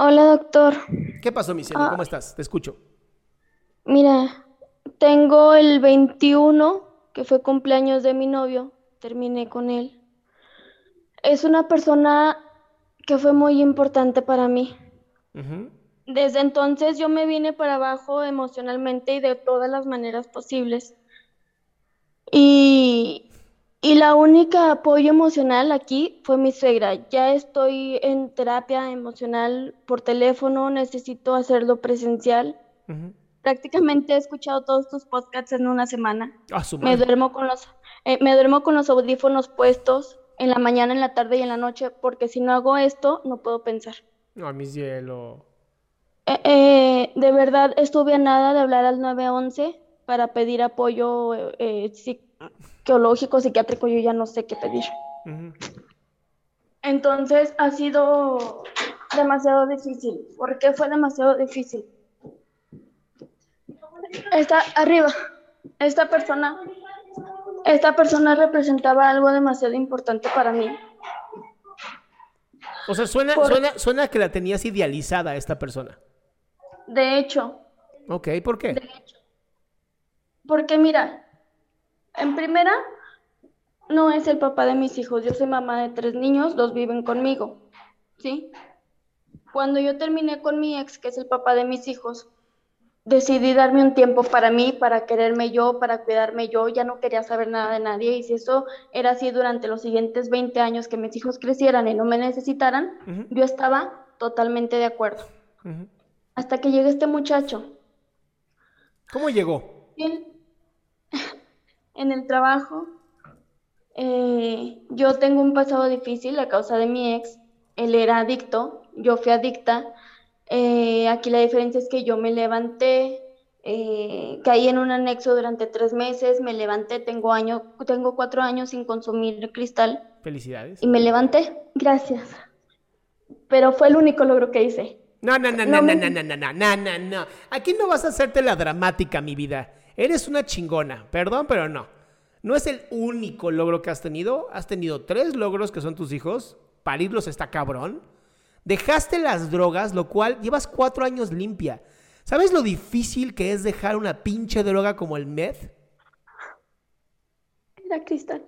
Hola, doctor. ¿Qué pasó, mi cielo? Ah. ¿Cómo estás? Te escucho. Mira, tengo el 21, que fue cumpleaños de mi novio. Terminé con él. Es una persona que fue muy importante para mí. Desde entonces yo me vine para abajo emocionalmente y de todas las maneras posibles. Y, y la única apoyo emocional aquí fue mi suegra. Ya estoy en terapia emocional por teléfono, necesito hacerlo presencial. Prácticamente he escuchado todos tus podcasts en una semana. Ah, Me duermo con los, eh, me duermo con los audífonos puestos en la mañana, en la tarde y en la noche, porque si no hago esto, no puedo pensar. No, mi cielo. Eh, eh, de verdad estuve a nada de hablar al 911 para pedir apoyo eh, eh, psicológico, psiquiátrico, yo ya no sé qué pedir. Entonces ha sido demasiado difícil. ¿Por qué fue demasiado difícil? Está arriba. Esta persona, esta persona representaba algo demasiado importante para mí. O sea, suena, Por- suena, suena que la tenías idealizada esta persona. De hecho, Ok, ¿por qué? de hecho. Porque mira, en primera, no es el papá de mis hijos. Yo soy mamá de tres niños, dos viven conmigo. ¿Sí? Cuando yo terminé con mi ex, que es el papá de mis hijos, decidí darme un tiempo para mí, para quererme yo, para cuidarme yo. Ya no quería saber nada de nadie. Y si eso era así durante los siguientes 20 años que mis hijos crecieran y no me necesitaran, yo estaba totalmente de acuerdo. Hasta que llega este muchacho. ¿Cómo llegó? Bien. En el trabajo, eh, yo tengo un pasado difícil a causa de mi ex. Él era adicto, yo fui adicta. Eh, aquí la diferencia es que yo me levanté, eh, caí en un anexo durante tres meses, me levanté, tengo año, tengo cuatro años sin consumir cristal Felicidades. y me levanté. Gracias. Pero fue el único logro que hice. No, no, no, no, No no, no, no, no, no, no, no. Aquí no vas a hacerte la dramática, mi vida. Eres una chingona. Perdón, pero no. No es el único logro que has tenido. Has tenido tres logros que son tus hijos. Parirlos está cabrón. Dejaste las drogas, lo cual llevas cuatro años limpia. ¿Sabes lo difícil que es dejar una pinche droga como el meth? Era cristal.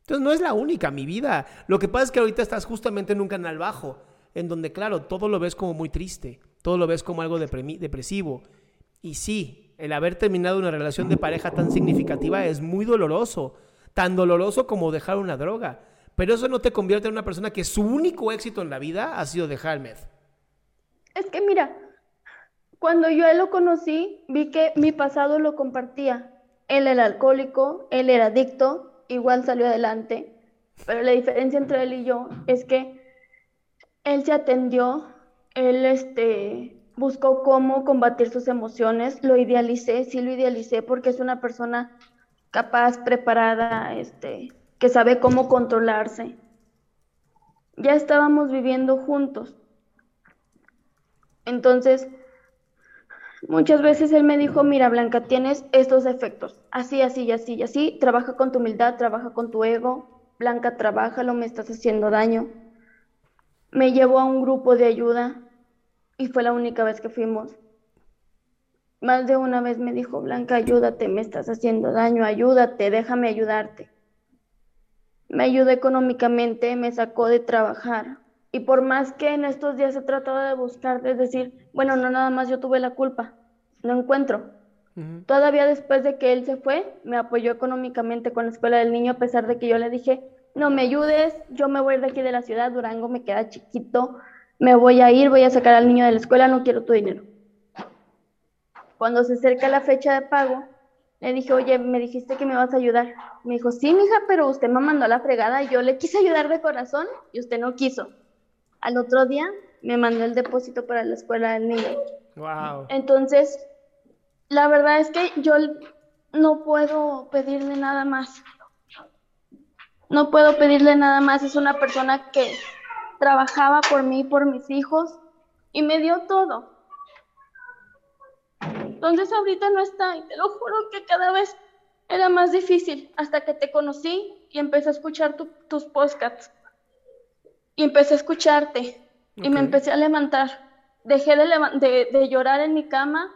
Entonces no es la única, mi vida. Lo que pasa es que ahorita estás justamente en un canal bajo, en donde, claro, todo lo ves como muy triste, todo lo ves como algo depresivo. Y sí, el haber terminado una relación de pareja tan significativa es muy doloroso, tan doloroso como dejar una droga. Pero eso no te convierte en una persona que su único éxito en la vida ha sido dejar. Es que mira, cuando yo a él lo conocí, vi que mi pasado lo compartía. Él era alcohólico, él era adicto, igual salió adelante. Pero la diferencia entre él y yo es que él se atendió, él este, buscó cómo combatir sus emociones, lo idealicé, sí lo idealicé porque es una persona capaz, preparada, este, que sabe cómo controlarse. Ya estábamos viviendo juntos. Entonces, Muchas veces él me dijo, mira Blanca, tienes estos defectos, así, así así así, trabaja con tu humildad, trabaja con tu ego, Blanca, trabaja, lo me estás haciendo daño. Me llevó a un grupo de ayuda y fue la única vez que fuimos. Más de una vez me dijo, Blanca, ayúdate, me estás haciendo daño, ayúdate, déjame ayudarte. Me ayudó económicamente, me sacó de trabajar, y por más que en estos días he tratado de buscar, de decir, bueno, no nada más yo tuve la culpa, no encuentro. Todavía después de que él se fue, me apoyó económicamente con la escuela del niño, a pesar de que yo le dije, no me ayudes, yo me voy de aquí de la ciudad, Durango me queda chiquito, me voy a ir, voy a sacar al niño de la escuela, no quiero tu dinero. Cuando se acerca la fecha de pago, le dije, oye, me dijiste que me vas a ayudar. Me dijo, sí, mija, pero usted me mandó a la fregada y yo le quise ayudar de corazón y usted no quiso. Al otro día me mandó el depósito para la escuela del niño. Wow. Entonces, la verdad es que yo no puedo pedirle nada más. No puedo pedirle nada más. Es una persona que trabajaba por mí, por mis hijos, y me dio todo. Entonces ahorita no está, y te lo juro que cada vez era más difícil hasta que te conocí y empecé a escuchar tus podcasts y empecé a escucharte y me empecé a levantar. Dejé de, de, llorar en mi cama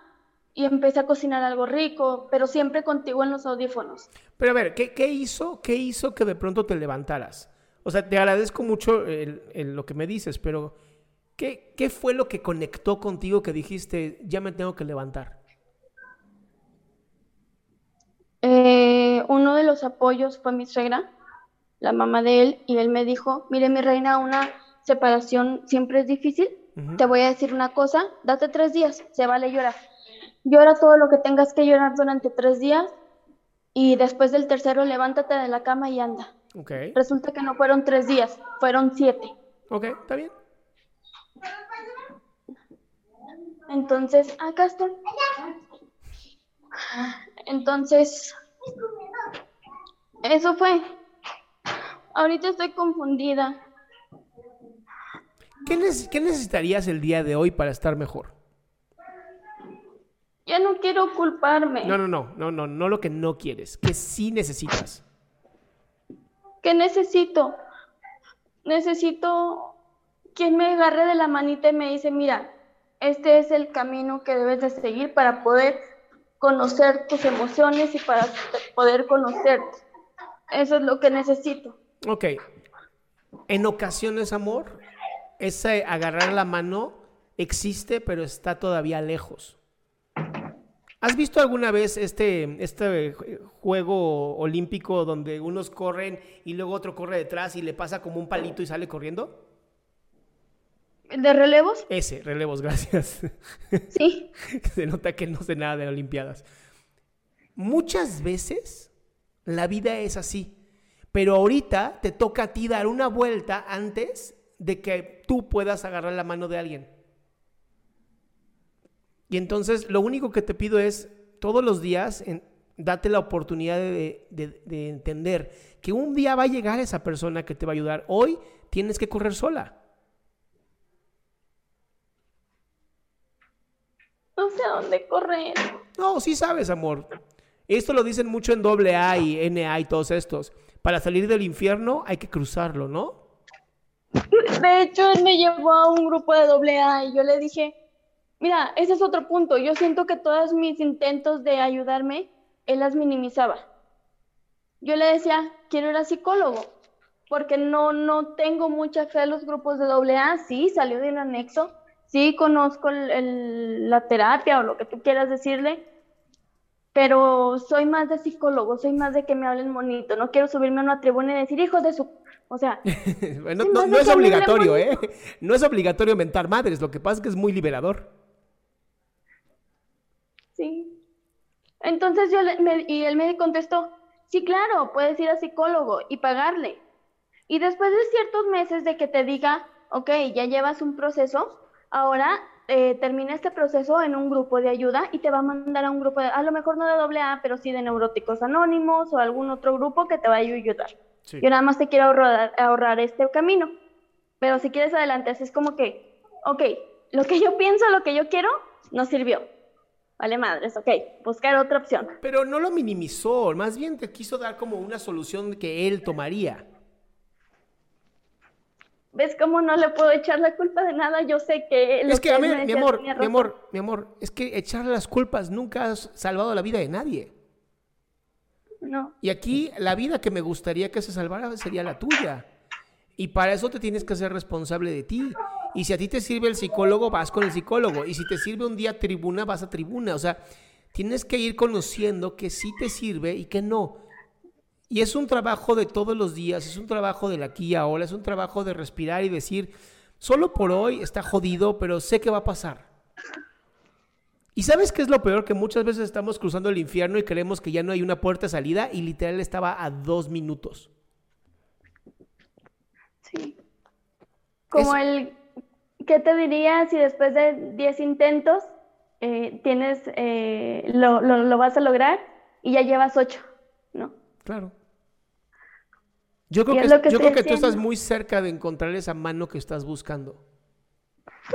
y empecé a cocinar algo rico, pero siempre contigo en los audífonos. Pero a ver, ¿qué, qué hizo, qué hizo que de pronto te levantaras? O sea, te agradezco mucho lo que me dices, pero ¿qué, ¿qué fue lo que conectó contigo que dijiste, ya me tengo que levantar? Eh, uno de los apoyos fue mi suegra la mamá de él, y él me dijo, mire mi reina, una separación siempre es difícil, te voy a decir una cosa, date tres días, se vale llorar. Llora todo lo que tengas que llorar durante tres días y después del tercero levántate de la cama y anda. Okay. Resulta que no fueron tres días, fueron siete. Ok, está bien. Entonces, acá estoy. Entonces, eso fue. Ahorita estoy confundida. ¿Qué, necesitarías el día de hoy para estar mejor? Ya no quiero culparme. No, no, no, no, no, no lo que no quieres, que sí necesitas. ¿Qué necesito? Necesito quien me agarre de la manita y me dice, mira, este es el camino que debes de seguir para poder conocer tus emociones y para poder conocerte. Eso es lo que necesito. Ok. En ocasiones, amor, ese agarrar la mano existe, pero está todavía lejos. ¿Has visto alguna vez este, este juego olímpico donde unos corren y luego otro corre detrás y le pasa como un palito y sale corriendo? ¿De relevos? Ese, relevos, gracias. Sí. Se nota que no sé nada de Olimpiadas. Muchas veces la vida es así. Pero ahorita te toca a ti dar una vuelta antes de que tú puedas agarrar la mano de alguien. Y entonces lo único que te pido es todos los días date la oportunidad de, de, entender que un día va a llegar esa persona que te va a ayudar. Hoy tienes que correr sola. No sé a dónde correr. No, sí sabes, amor. Esto lo dicen mucho en AA y NA y todos estos para salir del infierno hay que cruzarlo, ¿no? De hecho, él me llevó a un grupo de doble A y yo le dije, mira, ese es otro punto. Yo siento que todos mis intentos de ayudarme, él las minimizaba. Yo le decía, quiero ir a psicólogo, porque no, no tengo mucha fe en los grupos de doble A. Sí, salió de un anexo, sí conozco la terapia o lo que tú quieras decirle, pero soy más de psicólogo, soy más de que me hablen bonito, no quiero subirme a una tribuna y decir hijos de su... O sea... no, es obligatorio, ¿eh? No es obligatorio mentar madres, lo que pasa es que es muy liberador. Sí. Entonces yo le, me, y él me contestó, sí, claro, puedes ir a psicólogo y pagarle. Y después de ciertos meses de que te diga, ok, ya llevas un proceso, ahora eh, termina este proceso en un grupo de ayuda y te va a mandar a un grupo, de, a lo mejor no de doble A, pero sí de neuróticos anónimos o algún otro grupo que te vaya a ayudar. Yo nada más te quiero ahorrar, ahorrar este camino, pero si quieres adelante, así es como que, ok, lo que yo pienso, lo que yo quiero, no sirvió. Vale madres, ok, buscar otra opción. Pero no lo minimizó, más bien te quiso dar como una solución que él tomaría. ¿Ves cómo no le puedo echar la culpa de nada? Yo sé que... Lo es que, a él ver, me mi decía amor, mi amor, mi amor, es que echarle las culpas nunca has salvado la vida de nadie. No, Y aquí la vida que me gustaría que se salvara sería la tuya. Y para eso te tienes que ser responsable de ti. Y si a ti te sirve el psicólogo, vas con el psicólogo. Y si te sirve un día tribuna, vas a tribuna. O sea, tienes que ir conociendo que sí te sirve y que no. Y es un trabajo de todos los días, es un trabajo del aquí y ahora, es un trabajo de respirar y decir, solo por hoy está jodido, pero sé que va a pasar. ¿Y sabes qué es lo peor? Que muchas veces estamos cruzando el infierno y creemos que ya no hay una puerta de salida y literal estaba a dos minutos. sí. Como Es- el... ¿Qué te diría si después de 10 intentos eh, tienes... eh, lo, lo, lo vas a lograr y ya llevas 8, ¿no? Claro. Yo creo que, es que yo creo que tú estás muy cerca de encontrar esa mano que estás buscando.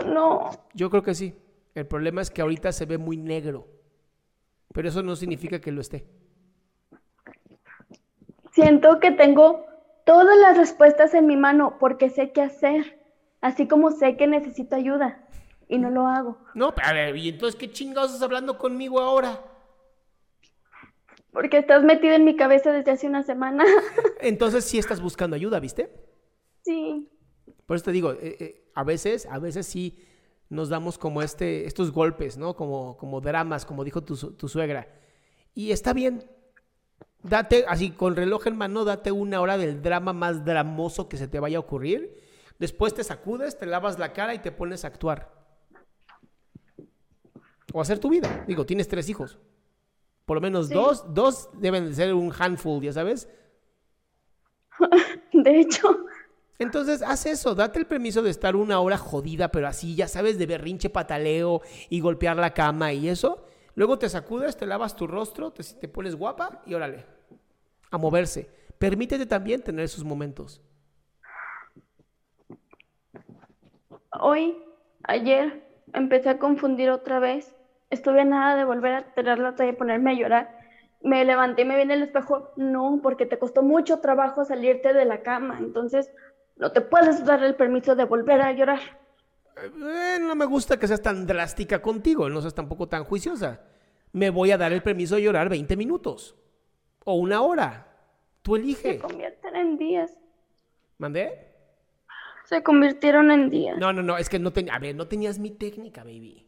No, Yo creo que sí. El problema es que ahorita se ve muy negro. Pero eso no significa que lo esté. siento que tengo todas las respuestas en mi mano porque sé qué hacer, así como sé que necesito ayuda y no lo hago. No, pero a ver, ¿y entonces qué chingados estás hablando conmigo ahora? Porque estás metido en mi cabeza desde hace una semana. Entonces sí estás buscando ayuda, ¿viste? sí, Por eso te digo, eh, eh, a veces, a veces sí nos damos como este, estos golpes, ¿no? Como, como dramas, como dijo tu, tu suegra. Y está bien. Date, así con reloj en mano, date una hora del drama más dramoso que se te vaya a ocurrir. Después te sacudes, te lavas la cara y te pones a actuar. O a hacer tu vida. Digo, tienes tres hijos. Por lo menos Sí. dos, dos deben de ser un handful, ya sabes. de hecho, Entonces, haz eso, date el permiso de estar una hora jodida, pero así, ya sabes, de berrinche pataleo y golpear la cama y eso. Luego te sacudes, te lavas tu rostro, te, te pones guapa y órale, a moverse. Permítete también tener esos momentos. Hoy, ayer, empecé a confundir otra vez. Estuve a nada de volver a tirar la toalla y ponerme a llorar. Me levanté y me vi en el espejo. No, porque te costó mucho trabajo salirte de la cama. Entonces, no te puedes dar el permiso de volver a llorar. Eh, no me gusta que seas tan drástica contigo, no seas tampoco tan juiciosa. Me voy a dar el permiso de llorar 20 minutos o una hora. Tú Se elige. convierten en días. ¿Mandé? Se convirtieron en días. No, no, no, es que no tenía, a ver, no tenías mi técnica, baby.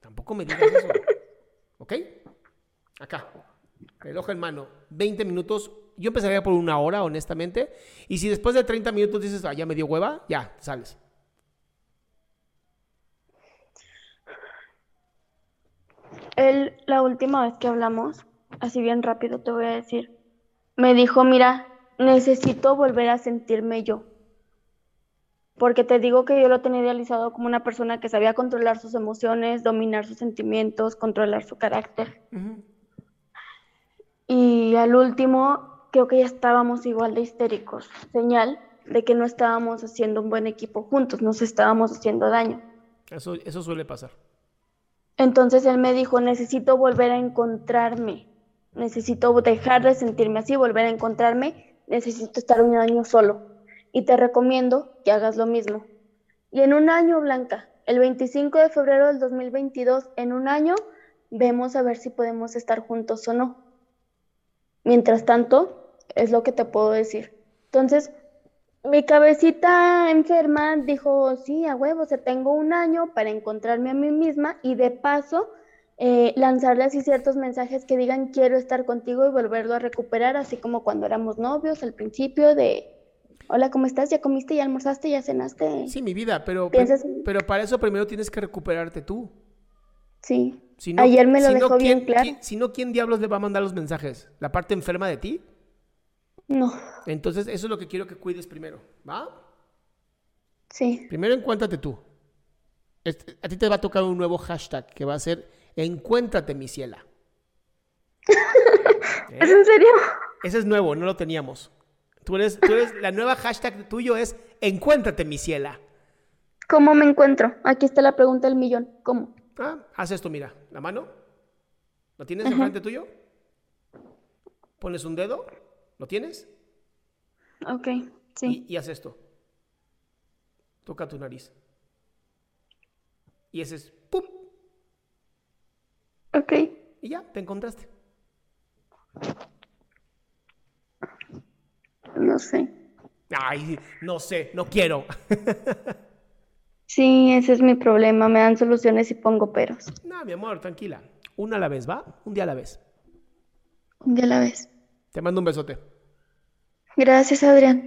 Tampoco me digas eso. ¿Ok? Acá. Reloj en mano. 20 minutos. Yo empezaría por una hora, honestamente. Y si después de 30 minutos dices, ah, ya me dio hueva, ya, sales. Él, la última vez que hablamos, así bien rápido te voy a decir, me dijo, mira, necesito volver a sentirme yo. Porque te digo que yo lo tenía idealizado como una persona que sabía controlar sus emociones, dominar sus sentimientos, controlar su carácter. Y al último, creo que ya estábamos igual de histéricos. Señal de que no estábamos haciendo un buen equipo juntos, nos estábamos haciendo daño. Eso, eso suele pasar. Entonces él me dijo, necesito volver a encontrarme, necesito dejar de sentirme así, volver a encontrarme, necesito estar un año solo y te recomiendo que hagas lo mismo. Y en un año, Blanca, el 25 de febrero del 2022, en un año, vemos a ver si podemos estar juntos o no. Mientras tanto, es lo que te puedo decir. Entonces, mi cabecita enferma dijo, sí, a huevo, o tengo un año para encontrarme a mí misma y de paso eh, lanzarle así ciertos mensajes que digan quiero estar contigo y volverlo a recuperar, así como cuando éramos novios al principio de, hola, ¿cómo estás? ¿Ya comiste? ¿Ya almorzaste? ¿Ya cenaste? Sí, mi vida, pero, ¿Piensas- pero para eso primero tienes que recuperarte tú. Sí. Si no- Ayer me lo si no, bien ¿quién- claro. si no, ¿quién diablos le va a mandar los mensajes? ¿La parte enferma de ti? No, Entonces, eso es lo que quiero que cuides primero, ¿va? sí. Primero encuéntrate tú. Este- a ti te va a tocar un nuevo hashtag que va a ser Encuéntrate, mi ciela. ¿Eh? ¿Es en serio? Ese es nuevo, no lo teníamos. Tú eres, tú eres, la nueva hashtag tuyo es Encuéntrate, mi ciela. ¿Cómo me encuentro? Aquí está la pregunta del millón. ¿Cómo? Ah, haz esto, mira, la mano. ¿Lo tienes enfrente tuyo? Pones un dedo, ¿lo tienes? Ok, sí. Y, y haz esto. Toca tu nariz. Y ese es ¡pum! Ok. Y ya, te encontraste. No sé. Ay, no sé, no quiero. Sí, ese es mi problema. Me dan soluciones y pongo peros. no, mi amor, tranquila. Una a la vez, ¿va? Un día a la vez. Un día a la vez. Te mando un besote. Gracias, Adrián.